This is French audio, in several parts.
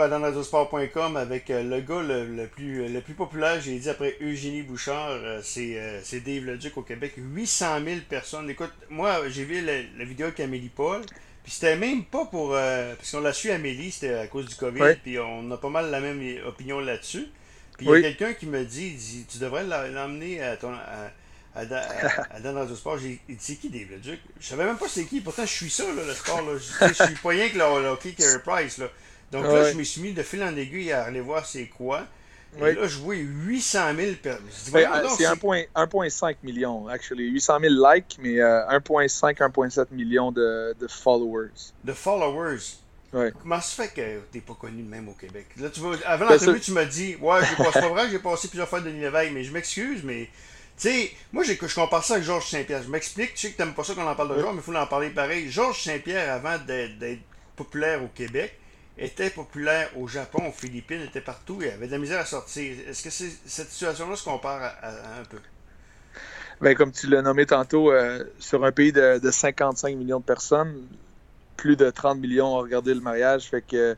retour à danradiosport.com avec euh, le gars le, plus, le plus populaire, j'ai dit après Eugénie Bouchard, euh, c'est Dave Leduc au Québec. 800 000 personnes. Écoute, moi, j'ai vu la, vidéo avec Amélie Paul. Puis c'était même pas pour. parce qu'on l'a su, Amélie, c'était à cause du COVID. Puis on a pas mal la même opinion là-dessus. Puis il y a quelqu'un qui me dit, dit Tu devrais l'emmener à ton. À, Dan Radio Sport, j'ai dit c'est qui Dave Leduc? Je savais même pas c'est qui, pourtant je suis ça, là, le sport. Là. Je, je suis pas rien que le, le hockey Carey Price. Là. Donc là, je me suis mis de fil en aiguille à aller voir c'est quoi. Et là, je vois 800 000 personnes. C'est 1,5 million, actually. 800 000 likes, mais 1,5, euh, 1,7 million de, de, followers. De followers? Ouais. Comment ça fait que t'es pas connu même au Québec? Là, tu vois, avant ben, l'entrevue, tu m'as dit, ouais, c'est pas vrai j'ai passé plusieurs fois de Lévesque, mais je m'excuse, mais tu sais, moi, je compare ça avec Georges Saint-Pierre. Je m'explique, tu sais que t'aimes pas ça qu'on en parle de Georges, mais il faut en parler pareil. Georges Saint-Pierre, avant d'être populaire au Québec, était populaire au Japon, aux Philippines, était partout, il avait de la misère à sortir. Est-ce que c'est cette situation-là se compare à, un peu? Bien, comme tu l'as nommé tantôt, euh, sur un pays de, 55 millions de personnes, plus de 30 millions ont regardé le mariage. Fait que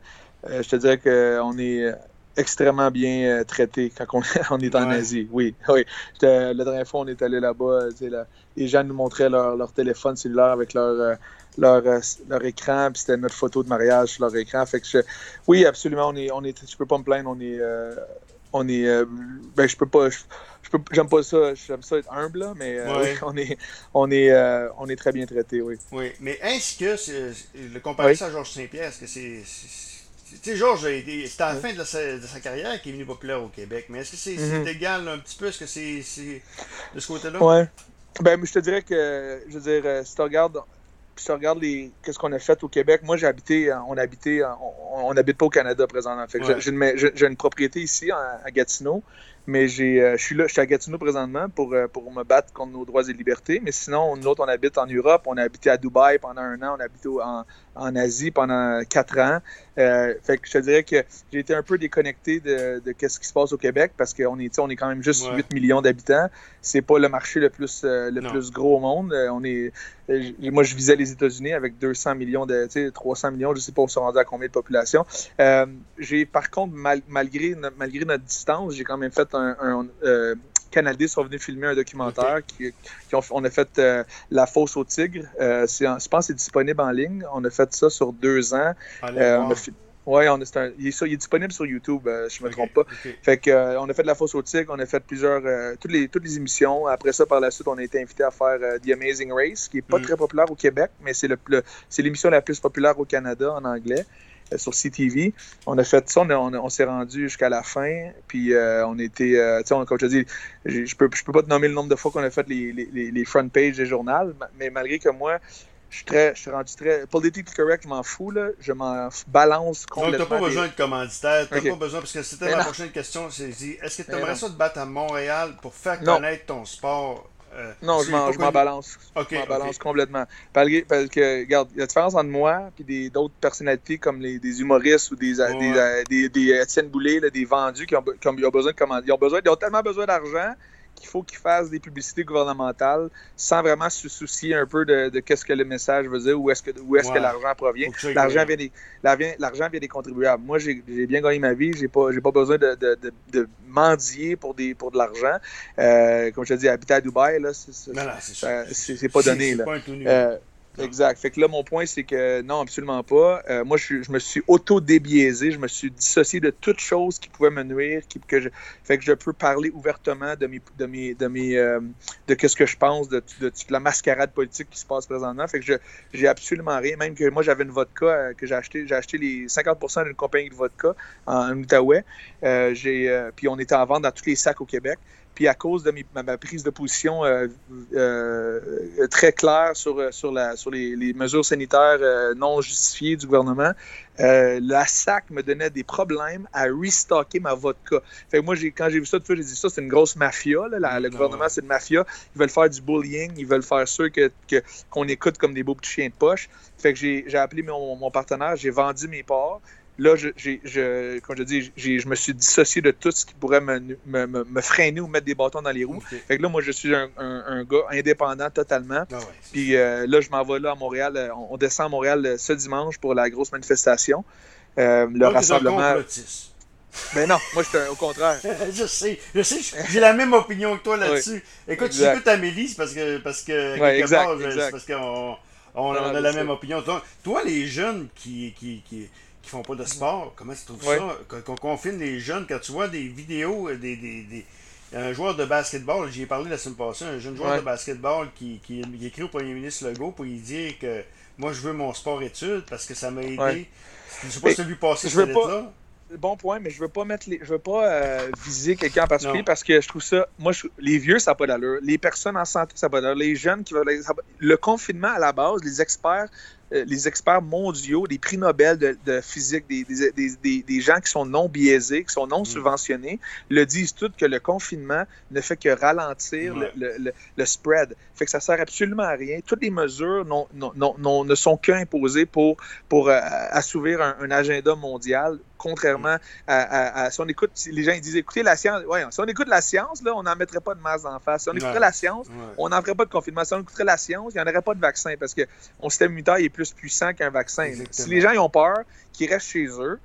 euh, je te dirais qu'on est extrêmement bien euh, traité quand on, est en Asie. Oui, oui. La dernière fois, on est allé là-bas. les gens nous montraient leur, téléphone cellulaire avec leur, leur, euh, leur écran, puis c'était notre photo de mariage sur leur écran. Fait que oui, absolument, on est, on est, je peux pas me plaindre, on est, on est, ben je peux pas, je, peux, j'aime pas ça, j'aime ça être humble, mais on est, on est, on est très bien traité, oui. Oui, mais est-ce que le comparer ça à Georges Saint-Pierre, est-ce que c'est tu sais, Georges, c'était à la fin de sa, carrière qu'il est venu populaire au Québec, mais est-ce que c'est mhm. égal un petit peu? Est-ce que c'est de ce côté-là? Ouais. Ben, je te dirais que, je veux dire, euh, si tu regardes, si tu regardes les, qu'est-ce qu'on a fait au Québec, moi j'ai habité, euh, on habitait, on n'habite pas au Canada présentement. Fait j'ai, une, une, propriété ici à Gatineau, mais j'ai, euh, je suis là, je suis à Gatineau présentement pour, pour me battre contre nos droits et libertés. Mais sinon, nous autres, on habite en Europe, on a habité à Dubaï pendant un an, on a habité en, en Asie pendant quatre ans. Euh, fait que je te dirais que j'ai été un peu déconnecté de, de ce qui se passe au Québec parce qu'on est, on est quand même juste 8 millions d'habitants. C'est pas le marché le plus, euh, le plus gros au monde. Euh, on est, moi, je visais les États-Unis avec 200 millions, de, 300 millions, je sais pas où se rendu à combien de population. j'ai par contre, malgré, malgré notre distance, j'ai quand même fait un, un Canadiens sont venus filmer un documentaire qui, on a fait euh, La fosse au tigre. Euh, je pense que c'est disponible en ligne. On a fait ça sur deux ans. Euh, oui, on il, est, disponible sur YouTube, je ne me trompe pas. Fait que, on a fait de la fosse au tigre, on a fait plusieurs, toutes, les, toutes les émissions. Après ça, par la suite, on a été invité à faire The Amazing Race, qui n'est pas mm. très populaire au Québec, mais c'est l'émission la plus populaire au Canada en anglais. Euh, sur CTV. On a fait ça, on, s'est rendu jusqu'à la fin, puis euh, on était, euh, tu sais, comme je te dis, je peux, je peux pas te nommer le nombre de fois qu'on a fait les, les, les front pages des journaux, mais malgré que moi, je suis très, je suis rendu très. Politically correct, je m'en fous, là. Je m'en balance complètement. Donc, t'as pas besoin de commanditaire, t'as pas besoin, parce que c'était ma prochaine question, c'est est-ce que tu aimerais ça te battre à Montréal pour faire connaître ton sport? Euh, non, je m'en balance. je m'en balance complètement. Parce que, regarde, il y a différence entre moi et d'autres personnalités comme les, des humoristes ou des, des, des, Étienne Boulay, des vendus qui ont, qui ont besoin de commander. Ils ont, besoin, ils ont tellement besoin d'argent qu'il faut qu'ils fassent des publicités gouvernementales sans vraiment se soucier un peu de, de qu'est-ce que le message veut dire, où est-ce que, où est-ce que l'argent provient. L'argent vient, des, l'argent vient des contribuables. Moi, j'ai, bien gagné ma vie, j'ai pas, j'ai pas besoin de, de, de, mendier pour, des, pour de l'argent. Euh, comme je te dis, habiter à Dubaï, là, c'est, c'est, pas donné. Là. Exact. Fait que là, mon point, c'est que non, absolument pas. Euh, moi, je, me suis auto-débiaisé. Je me suis dissocié de toute chose qui pouvait me nuire. Qui, que je, fait que je peux parler ouvertement de mes, de mes, de mes, euh, de qu'est-ce que je pense de, de, la mascarade politique qui se passe présentement. Fait que je, j'ai absolument rien. Même que moi, j'avais une vodka euh, que j'ai acheté. J'ai acheté les 50% d'une compagnie de vodka en, Outaouais. j'ai, puis on était en vente dans tous les sacs au Québec. Puis à cause de ma, prise de position euh, euh, très claire sur, euh, sur, la, sur les, mesures sanitaires non justifiées du gouvernement, la SAC me donnait des problèmes à restocker ma vodka. Fait que moi, quand j'ai vu ça, j'ai dit ça, c'est une grosse mafia. le ah gouvernement, c'est une mafia. Ils veulent faire du bullying, ils veulent faire sûr qu'on que, qu'on écoute comme des beaux petits chiens de poche. Fait que j'ai appelé mon, mon partenaire, j'ai vendu mes parts. Là, je, je, comme je dis, je me suis dissocié de tout ce qui pourrait me, me, me, freiner ou mettre des bâtons dans les roues. Fait que là, moi, je suis un, un, gars indépendant totalement. Ah Puis euh, là, je m'en vais là à Montréal. Euh, on, descend à Montréal euh, ce dimanche pour la grosse manifestation. le rassemblement. Ben non, moi, je au contraire. je sais, je sais, j'ai la même opinion que toi là-dessus. Écoute, tu écoutes Amélie, c'est parce que, parce que ouais, exact, part, parce qu'on on, a la même opinion. toi, les jeunes qui, qui, qui, qui, font pas de sport, comment tu trouves ça? Qu'on confine les jeunes, quand tu vois des vidéos, euh, des, des, des un joueur de basketball, j'y ai parlé la semaine passée, un jeune joueur de basketball qui, qui, écrit au premier ministre Legault pour lui dire que moi je veux mon sport-études parce que ça m'a aidé. Je sais pas si tu as vu passer ce là bon point, mais je veux pas mettre les, je veux pas euh, viser quelqu'un en particulier parce que je trouve ça, moi, les vieux, ça n'a pas d'allure. Les personnes en santé, ça n'a pas d'allure. Les jeunes qui veulent, le confinement à la base, les experts les experts mondiaux, des prix Nobel de, physique, des, des, des, gens qui sont non biaisés, qui sont non mm. subventionnés, le disent tous que le confinement ne fait que ralentir le, le, spread. Fait que ça sert absolument à rien. Toutes les mesures non, non, ne sont qu'imposées pour, pour euh, assouvir un, agenda mondial contrairement à, si on écoute, les gens disent écoutez la science, ouais, si on écoute la science, là, on n'en mettrait pas de masse en face. Si on écouterait la science, on n'en ferait pas de confinement. Si on écouterait la science, il n'y en aurait pas de vaccin parce que on système immunitaire est plus puissant qu'un vaccin. Si les gens ont peur, qu'ils restent chez eux.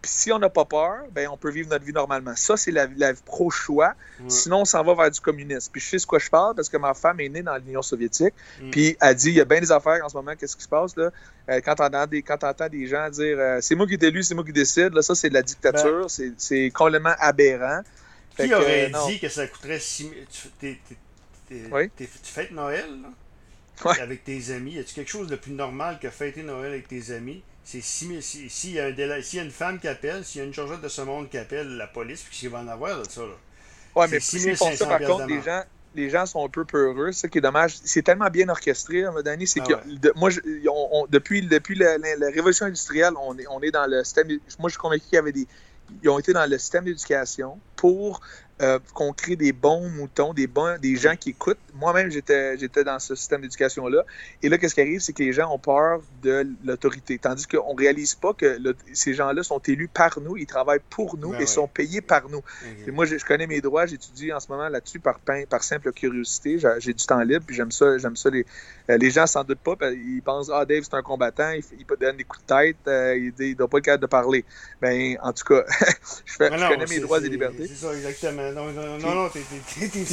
Puis si on n'a pas peur, ben on peut vivre notre vie normalement. Ça, c'est la, la pro-choix. Sinon, on s'en va vers du communisme. Puis je sais ce quoi je parle parce que ma femme est née dans l'Union soviétique. Mm. Puis elle dit, il y a bien des affaires en ce moment, qu'est-ce qui se passe là? Euh, quand tu entends, des, entends des gens dire, euh, c'est moi qui t'ai élu, c'est moi qui décide, là, ça, c'est de la dictature. Ben. c'est complètement aberrant. Qui aurait dit que ça coûterait 6 000... Tu fêtes Noël, là? avec tes amis. Y a-tu quelque chose de plus normal que fêter Noël avec tes amis? C'est s'il si, si y, a une femme qui appelle, s'il y a une chargette de ce monde qui appelle la police, puis qu'il va en avoir de ça. Là. Ouais, mais si font ça, par contre, les gens, les gens sont un peu peureux. C'est ça qui est dommage. C'est tellement bien orchestré, hein, Danny. C'est ah que moi, depuis, depuis la, révolution industrielle, on est, on est dans le système. Moi, je suis convaincu qu'il y avait des. Ils ont été dans le système d'éducation pour euh, qu'on crée des bons moutons, des, bons, des gens qui écoutent. Moi-même, j'étais, j'étais dans ce système d'éducation-là. Et là, qu'est-ce qui arrive, c'est que les gens ont peur de l'autorité. Tandis qu'on ne réalise pas que ces gens-là sont élus par nous, ils travaillent pour nous ben et sont payés par nous. Et moi, je, connais mes droits, j'étudie en ce moment là-dessus par, par simple curiosité. J'ai, du temps libre, puis j'aime ça. J'aime ça les, euh, les gens s'en doutent pas. Ils pensent, ah, Dave, c'est un combattant, il, peut donner des coups de tête, euh, il ne doit pas être capable de parler. Ben, en tout cas, je, fais, je connais mes droits et libertés. C'est ça, exactement. Non, non, non, non t'es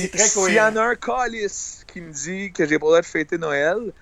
très cohérent. S'il y en a un calice qui me dit que j'ai pas le droit de fêter Noël,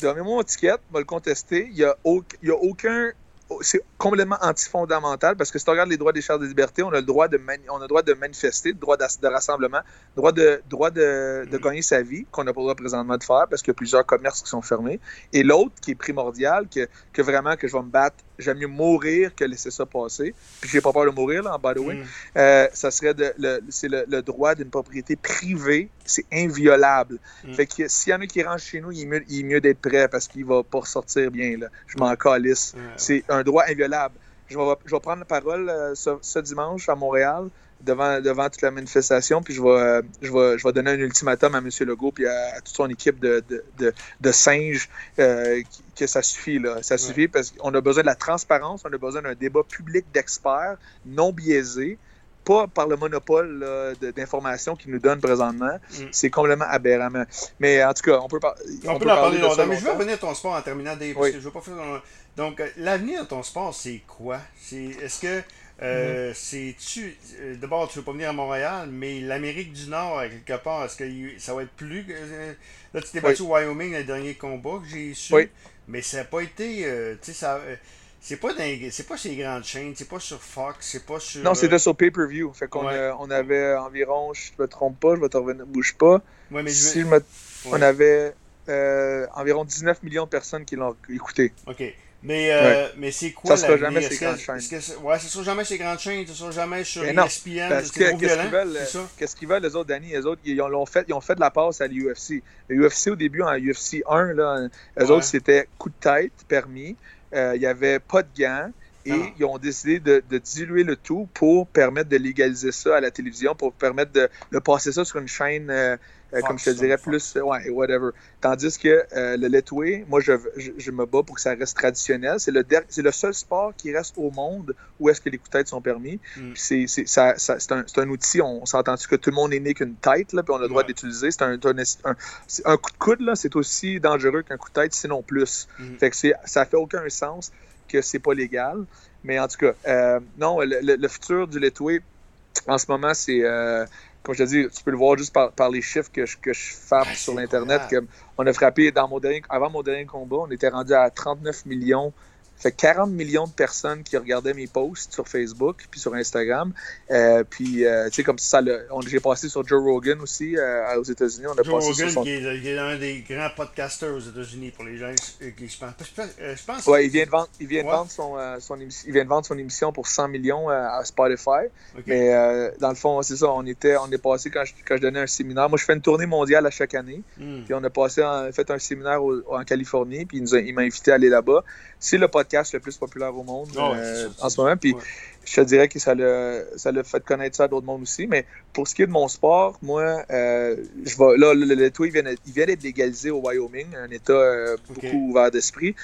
donnez-moi mon ticket, va le contester. Il n'y a, a aucun c'est complètement antifondamental parce que si on regarde les droits des chars de liberté, on a le droit de, on a le droit de manifester, le droit de, rassemblement, le droit de, droit de, de mm. gagner sa vie, qu'on n'a pas le droit présentement de faire parce qu'il y a plusieurs commerces qui sont fermés. Et l'autre qui est primordial, que, que vraiment que je vais me battre j'aime mieux mourir que laisser ça passer. Puis j'ai pas peur de mourir, là, en by the way. Mm. Euh, ça serait de, le, c'est le, droit d'une propriété privée. C'est inviolable. Mm. Fait que s'il y en a qui rentrent chez nous, il est mieux, d'être prêt parce qu'il va pas ressortir bien. Là. Je m'en calisse. C'est un droit inviolable. Je vais, je vais prendre la parole euh, ce, dimanche à Montréal devant, devant toute la manifestation, puis je vais, je vais, je vais donner un ultimatum à M. Legault puis à, toute son équipe de, de, de, singes euh, que ça suffit. Là. Ça suffit parce qu'on a besoin de la transparence, on a besoin d'un débat public d'experts non biaisé pas par le monopole d'informations qu'ils nous donnent présentement. Mm. C'est complètement aberrant. Mais en tout cas, on peut, on, on peut, en parler, longtemps. Mais je vais revenir à ton sport en terminant, Dave, parce que je veux pas faire... Donc, l'avenir de ton sport, c'est quoi? Est-ce que euh, C'est-tu. Euh, d'abord, tu veux pas venir à Montréal, mais l'Amérique du Nord, quelque part, est-ce que ça va être plus. Euh, là, tu t'es battu au Wyoming le dernier combat que j'ai su. Oui. Mais ça n'a pas été. tu sais, ça. C'est pas, c'est pas sur les grandes chaînes, c'est pas sur Fox, c'est pas sur. Non, c'était sur pay-per-view. Fait qu'on on avait environ, je me trompe pas, je vais te revenir, bouge pas. Ouais, mais je On avait environ 19 millions de personnes qui l'ont écouté. OK. Mais, euh, mais c'est quoi Ça sera jamais ces grandes chaînes. ouais, ce sera jamais ces grandes chaînes, ce sera jamais sur ESPN. Parce que qu'est-ce qu'ils veulent, qu'est-ce qu'ils veulent, les autres, Danny? Les autres, ils ont, fait, ils ont fait de la passe à l'UFC. L'UFC, au début, en UFC 1, là, les autres, c'était coup de tête permis. Euh, il n'y avait pas de gants. Et ils ont décidé de, de, diluer le tout pour permettre de légaliser ça à la télévision, pour permettre de, de passer ça sur une chaîne euh, euh, comme je te dirais, plus, ouais, whatever. Tandis que euh, le letway, moi, je, je, me bats pour que ça reste traditionnel. C'est le, seul sport qui reste au monde où est-ce que les coups de tête sont permis. Mm. C'est, ça, un, outil, on, s'entend que tout le monde est né qu'une tête, là, puis on a le droit d'utiliser. C'est un, un, un, coup de coude, c'est aussi dangereux qu'un coup de tête, sinon plus. Mm. Fait que ça fait aucun sens que c'est pas légal. Mais en tout cas, non, le, futur du Letway, en ce moment, c'est comme je te dis, tu peux le voir juste par, les chiffres que je, que je frappe sur Internet. on a frappé dans mon dernier, avant mon dernier combat, on était rendu à 39 millions fait 40 millions de personnes qui regardaient mes posts sur Facebook puis sur Instagram. Euh, puis, euh, tu sais, comme ça, j'ai passé sur Joe Rogan aussi euh, aux États-Unis. Joe Rogan, qui, est, un des grands podcasters aux États-Unis pour les gens qui je pense. Je pense ouais, il vient de vendre, il vient de vendre son, son émission, il vient de vendre son émission pour 100 millions à Spotify. Mais dans le fond, c'est ça. On était, on est passé quand je, quand je donnais un séminaire. Moi, je fais une tournée mondiale à chaque année. Hmm. Puis on a passé, fait un séminaire en Californie. Puis il m'a invité à aller là-bas. C'est le podcast le plus populaire au monde ah euh, en ce moment. Puis je te dirais que ça l'a fait connaître ça à d'autres mondes aussi. Mais pour ce qui est de mon sport, moi, euh, je vais, là, le, le, il vient, d'être légalisé au Wyoming, un État euh, beaucoup ouvert d'esprit.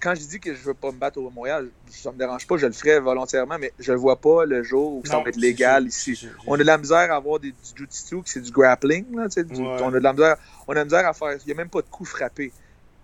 Quand je dis que je ne veux pas me battre au Montréal, ça ne me dérange pas, je le ferai volontairement, mais je ne vois pas le jour où ça va être légal ici. On a de la misère à avoir des, du jiu-jitsu, c'est du grappling. Là, on, a de la misère, on a de la misère à faire. Il n'y a même pas de coups frappés.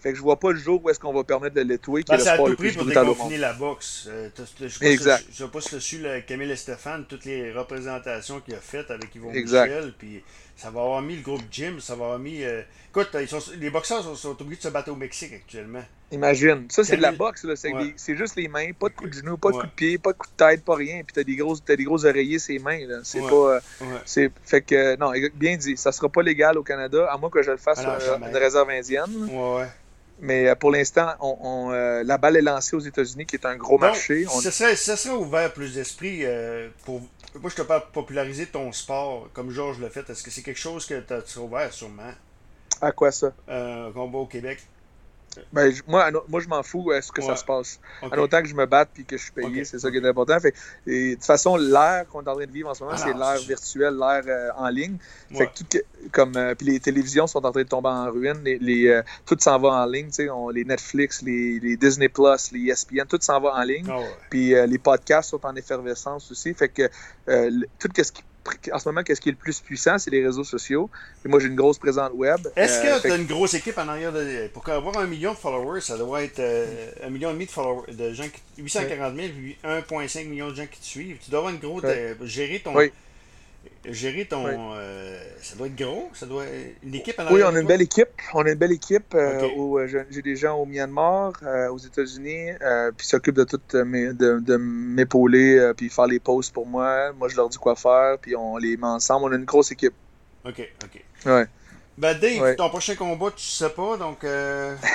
Fait que je vois pas le jour où est-ce qu'on va permettre de l'étouer, ben, sport le plus brutal au monde. la boxe. Euh, je sais pas si tu as su le Camille Stéphane, toutes les représentations qu'il a faites avec Yvon Michel, puis ça va avoir mis le groupe Jim, ça va avoir mis... Euh, écoute, les boxeurs sont, obligés de se battre au Mexique actuellement. Imagine. Ça, c'est de la boxe, là. C'est juste les mains, pas de coups de genoux, pas de coups de pied, pas de coups de tête, pas rien. Puis t'as des gros, as des gros oreillers, ces mains, là. C'est pas... Euh, Fait que, non, bien dit, ça sera pas légal au Canada, à moins que je le fasse ah sur une réserve indienne. Ouais, ouais. Mais euh, pour l'instant, on, euh, la balle est lancée aux États-Unis, qui est un gros marché. Ça, serait, ouvert plus d'esprit euh, pour. Moi, je te parle populariser ton sport comme Georges l'a fait. Est-ce que c'est quelque chose que tu as ouvert sûrement? À quoi ça? Un combat au Québec ben, moi, moi, je m'en fous est-ce que ça se passe. En autant que je me batte et que je suis payé, c'est ça qui est important. Fait, de toute façon, l'ère qu'on est en train de vivre en ce moment, ah c'est l'ère virtuelle, l'ère euh, en ligne. Fait que tout, comme, euh, puis les télévisions sont en train de tomber en ruine. Les, euh, tout s'en va en ligne. On, les Netflix, les, les, Disney Plus, les ESPN, tout s'en va en ligne. Ah puis les podcasts sont en effervescence aussi. Fait que tout ce qui en ce moment, qu'est-ce qui est le plus puissant, c'est les réseaux sociaux. Et moi, j'ai une grosse présence web. Est-ce que tu as une grosse équipe en arrière de. Pour avoir un million de followers, ça doit être euh, un million et demi de followers, de gens qui. 840 000, 1,5 million de gens qui te suivent. Tu dois avoir une grosse. gérer ton. Oui gérer ton. Euh, ça doit être gros, ça doit une équipe à Oui, on a une belle équipe. On a une belle équipe. Euh, euh, j'ai des gens au Myanmar, aux États-Unis, puis s'occupent de tout de, m'épauler, puis faire les posts pour moi. Moi, je leur dis quoi faire, puis on les met ensemble. On a une grosse équipe. OK, OK. Ouais. Ben Dave, ton prochain combat, tu sais pas, donc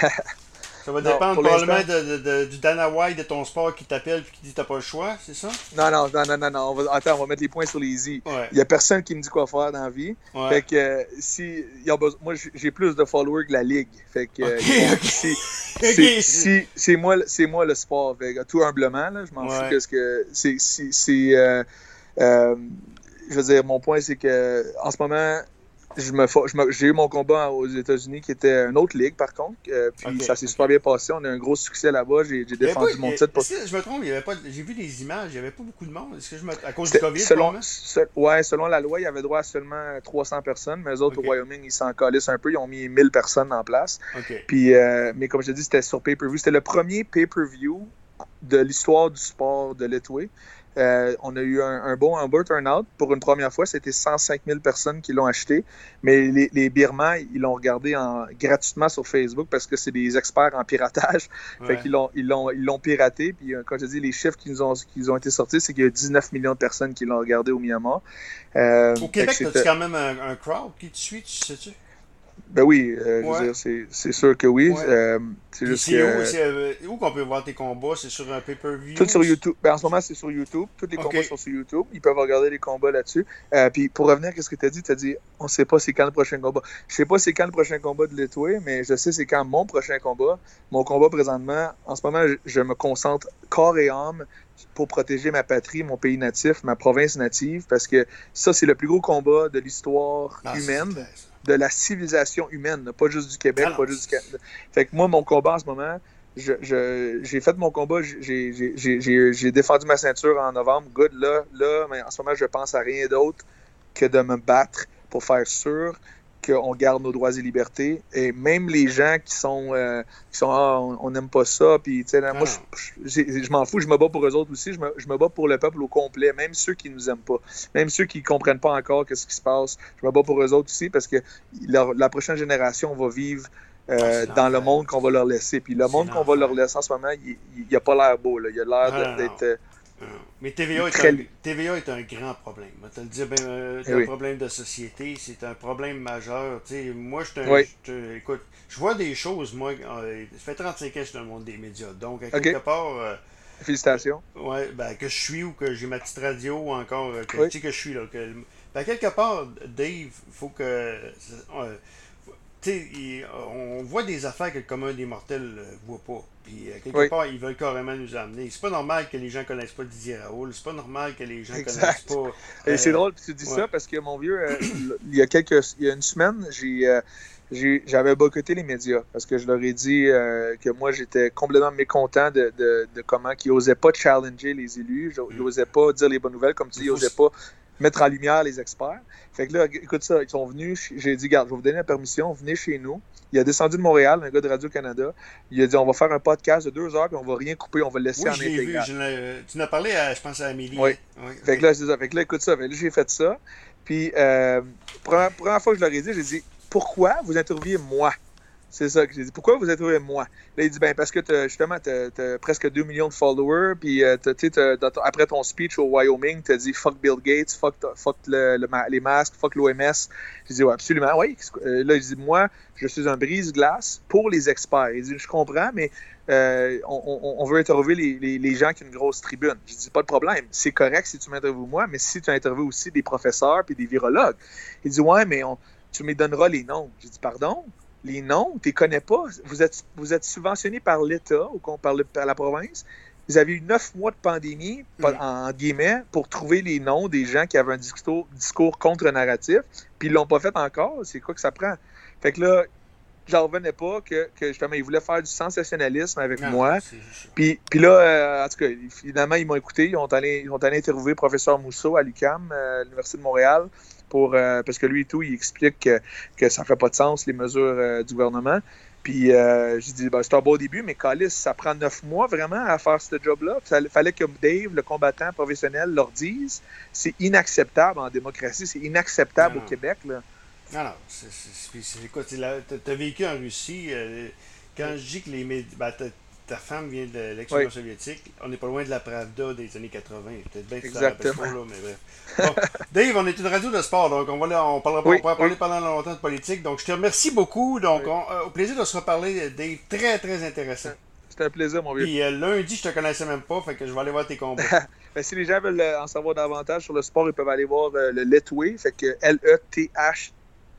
Ça va dépendre probablement de, de, du Dana White de ton sport qui t'appelle et qui dit t'as pas le choix, c'est ça? Non, non, non, non, non. On va, attends, on va mettre les points sur les i. Il y a personne qui me dit quoi faire dans la vie. Fait que si y a besoin, moi j'ai plus de followers que la ligue. Fait que si, c'est moi, c'est moi le sport. Fait tout humblement, là, je m'en fous que ce que c'est, c'est, euh, euh, je veux dire, mon point c'est que en ce moment je me, j'ai eu mon combat aux États-Unis qui était une autre ligue par contre. Euh, puis ça s'est super bien passé. On a eu un gros succès là-bas. J'ai, défendu mon titre. je me trompe, il y avait pas, j'ai vu des images, il n'y avait pas beaucoup de monde. Est-ce que je me, à cause du COVID selon, Ouais, selon la loi, il y avait droit à seulement 300 personnes. Mais eux autres au Wyoming, ils s'en calissent un peu. Ils ont mis 1000 personnes en place. Puis, euh, mais comme je te dis, c'était sur pay-per-view. C'était le premier pay-per-view de l'histoire du sport de l'Etway. Euh, on a eu un, bon, un bon turnout. Pour une première fois, c'était 105 000 personnes qui l'ont acheté. Mais les, les Birmans, ils l'ont regardé en, gratuitement sur Facebook parce que c'est des experts en piratage. Fait qu'ils l'ont, ils l'ont, ils l'ont piraté. Puis, euh, quand je dis les chiffres qui nous ont, qui ont été sortis, c'est qu'il y a 19 millions de personnes qui l'ont regardé au Myanmar. Euh, au Québec, as-tu quand même un, un, crowd qui te suit, tu sais-tu? Ben oui, euh, c'est sûr que oui. Euh, c'est juste que, euh, où, qu'on peut voir tes combats? C'est sur un pay-per-view? Tout sur YouTube. Ben, en ce moment, c'est sur YouTube. Tous les combats sont sur YouTube. Ils peuvent regarder les combats là-dessus. puis pour revenir à ce que tu as dit, tu as dit on sait pas c'est quand le prochain combat. Je sais pas c'est quand le prochain combat de l'étoile, mais je sais c'est quand mon prochain combat. Mon combat présentement, en ce moment, je, me concentre corps et âme pour protéger ma patrie, mon pays natif, ma province native, parce que ça, c'est le plus gros combat de l'histoire ah, humaine de la civilisation humaine, pas juste du Québec, pas juste du Canada. Fait que moi, mon combat en ce moment, j'ai fait mon combat, j'ai défendu ma ceinture en novembre. Good, là, là, mais en ce moment, je pense à rien d'autre que de me battre pour faire sûr qu'on garde nos droits et libertés. Et même les gens qui sont, euh, qui sont ah, on n'aime pas ça, puis tu sais, moi, je, m'en fous, je me bats pour eux autres aussi, je me, je me, bats pour le peuple au complet, même ceux qui nous aiment pas, même ceux qui comprennent pas encore ce qui se passe, je me bats pour eux autres aussi parce que la, prochaine génération va vivre euh, ah, dans le monde qu'on va leur laisser. Puis le monde qu'on va leur laisser en ce moment, il n'a pas l'air beau, là. il a l'air ah, d'être mais TVA est, un, TVA est un grand problème. Tu le dire, ben, euh, c'est un problème de société, c'est un problème majeur. moi, je écoute, je vois des choses, moi, euh, ça fait 35 ans que je suis dans le monde des médias. Donc, à quelque part. Euh, Félicitations. Ouais, ben, que je suis ou que j'ai ma petite radio ou encore que, que je suis là. Que, ben, quelque part, Dave, il faut que on voit des affaires que le commun des mortels ne voit pas. Puis, euh, quelque part, ils veulent carrément nous amener. C'est pas normal que les gens connaissent pas Didier Raoul. C'est pas normal que les gens connaissent pas. Et c'est euh, drôle que tu dis ça parce que, mon vieux, euh, il, y a quelques, il y a une semaine, j'ai. j'avais boycotté les médias parce que je leur ai dit que moi j'étais complètement mécontent de, de, de comment ils n'osaient pas challenger les élus, ils n'osaient mm. pas dire les bonnes nouvelles, comme tu dis, ils n'osaient pas mettre en lumière les experts. Fait que là, écoute ça, ils sont venus, j'ai dit, garde, je vais vous donner la permission, venez chez nous. Il a descendu de Montréal, un gars de Radio-Canada. Il a dit, on va faire un podcast de deux heures, puis on va rien couper, on va le laisser oui, en intégral. Vu, tu n'as parlé, à, je pense, à Amélie. Oui. fait, que là, ça. fait que là, écoute ça. J'ai fait ça. Puis, euh, première, première fois que je leur ai dit, j'ai dit, pourquoi vous interviewez moi? C'est ça que j'ai dit. Pourquoi vous êtes moi? Là, il dit, ben, parce que justement, tu as, presque 2 millions de followers, puis euh, après ton speech au Wyoming, tu as dit fuck Bill Gates, fuck, fuck les masques, fuck l'OMS. J'ai dit, ouais, absolument, oui. Euh, là, il dit, moi, je suis un brise-glace pour les experts. Il dit, je comprends, mais euh, on, veut interviewer les, les, gens qui ont une grosse tribune. Je dis, pas de problème. C'est correct si tu m'interviews moi, mais si tu interviews aussi des professeurs puis des virologues. Il dit, ouais, mais tu me donneras les noms. J'ai dit, pardon? Les noms, tu ne les connais pas. Vous êtes, vous êtes subventionné par l'État ou par, par, la province. Vous avez eu neuf mois de pandémie, mm. en guillemets, pour trouver les noms des gens qui avaient un discours, discours contre-narratif, puis ils l'ont pas fait encore. C'est quoi que ça prend? Fait que là, j'en revenais pas que, que, justement, ils voulaient faire du sensationnalisme avec moi. Puis, puis là, euh, en tout cas, finalement, ils m'ont écouté. Ils ont allé, ils ont allé interviewer le professeur Mousseau à l'UCAM, euh, l'Université de Montréal. Euh, parce que lui et tout, il explique que, que ça fait pas de sens, les mesures euh, du gouvernement. Puis euh, j'ai dit, ben, c'est un beau début, mais Calis, ça prend neuf mois vraiment à faire ce job-là. Il fallait que Dave, le combattant professionnel, leur dise c'est inacceptable en démocratie, c'est inacceptable au Québec. Là. Non, non. C'est quoi? Tu as vécu en Russie. quand je dis que les médias. Ben, ta femme vient de l'ex-Union soviétique. On n'est pas loin de la Pravda des années 80. Peut-être bien que ça pas, là, mais bref. Dave, on est une radio de sport, donc on va on parlera on pourra parler pendant longtemps de politique. Donc je te remercie beaucoup. Donc euh, au plaisir de se reparler, Dave. Très, très intéressant. C'était un plaisir, mon vieux. Puis euh, lundi, je te connaissais même pas, fait que je vais aller voir tes combats. ben, si les gens veulent euh, en savoir davantage sur le sport, ils peuvent aller voir le Letway, fait que L-E-T-H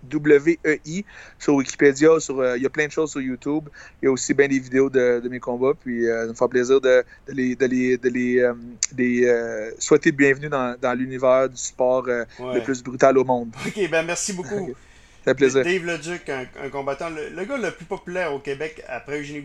W-E-I sur Wikipédia. Sur, euh, il y a plein de choses sur YouTube. Il y a aussi bien des vidéos de, mes combats. Puis euh, ça me fait plaisir de, les, de les, de les, euh, souhaiter bienvenue dans, dans l'univers du sport le plus brutal au monde. OK, ben merci beaucoup. Ça fait plaisir. Dave Leduc, un, un combattant, le, le, gars le plus populaire au Québec après Eugénie